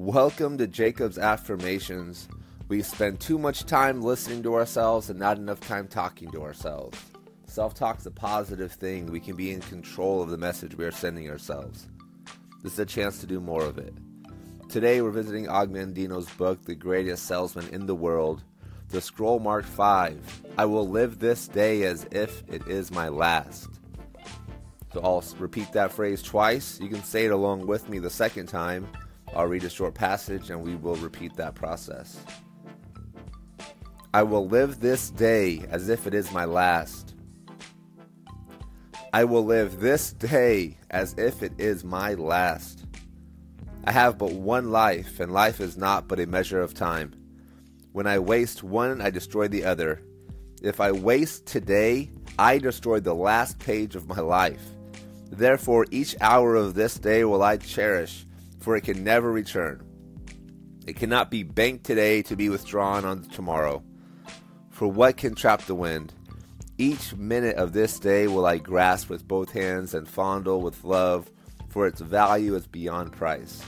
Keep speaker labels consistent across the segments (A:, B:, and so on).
A: Welcome to Jacob's Affirmations. We spend too much time listening to ourselves and not enough time talking to ourselves. Self talk is a positive thing. We can be in control of the message we are sending ourselves. This is a chance to do more of it. Today, we're visiting Og Mandino's book, The Greatest Salesman in the World, the scroll marked 5. I will live this day as if it is my last. So I'll repeat that phrase twice. You can say it along with me the second time. I'll read a short passage and we will repeat that process. I will live this day as if it is my last. I will live this day as if it is my last. I have but one life, and life is not but a measure of time. When I waste one, I destroy the other. If I waste today, I destroy the last page of my life. Therefore, each hour of this day will I cherish, for it can never return. It cannot be banked today to be withdrawn on tomorrow. For what can trap the wind? Each minute of this day will I grasp with both hands and fondle with love, for its value is beyond price.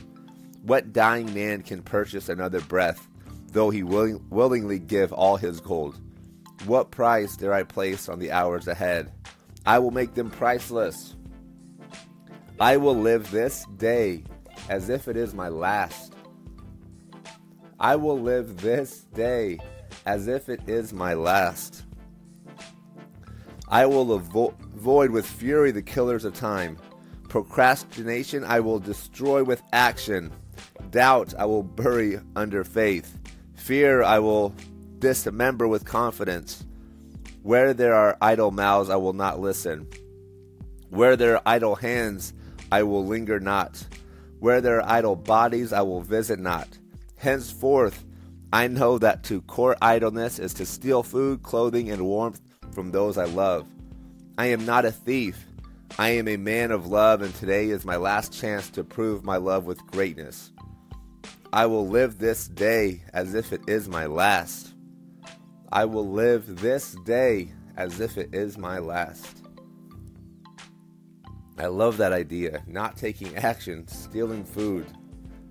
A: What dying man can purchase another breath, though he willing, willingly give all his gold? What price dare I place on the hours ahead? I will make them priceless. I will live this day as if it is my last. I will live this day as if it is my last. I will avo- avoid with fury the killers of time. Procrastination I will destroy with action. Doubt I will bury under faith. Fear I will dismember with confidence. Where there are idle mouths I will not listen. Where there are idle hands I will linger not. Where there are idle bodies I will visit not. Henceforth I know that to court idleness is to steal food, clothing, and warmth from those I love. I am not a thief. I am a man of love, and today is my last chance to prove my love with greatness. I will live this day as if it is my last. I will live this day as if it is my last. I love that idea. Not taking action, stealing food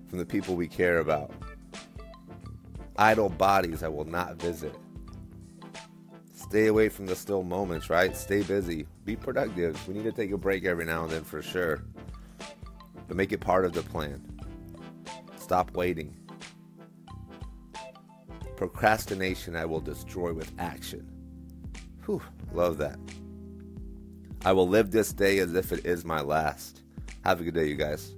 A: from the people we care about idle bodies I will not visit. Stay away from the still moments, right? Stay busy. Be productive. We need to take a break every now and then for sure. But make it part of the plan. Stop waiting. Procrastination I will destroy with action. Whew, love that. I will live this day as if it is my last. Have a good day, you guys.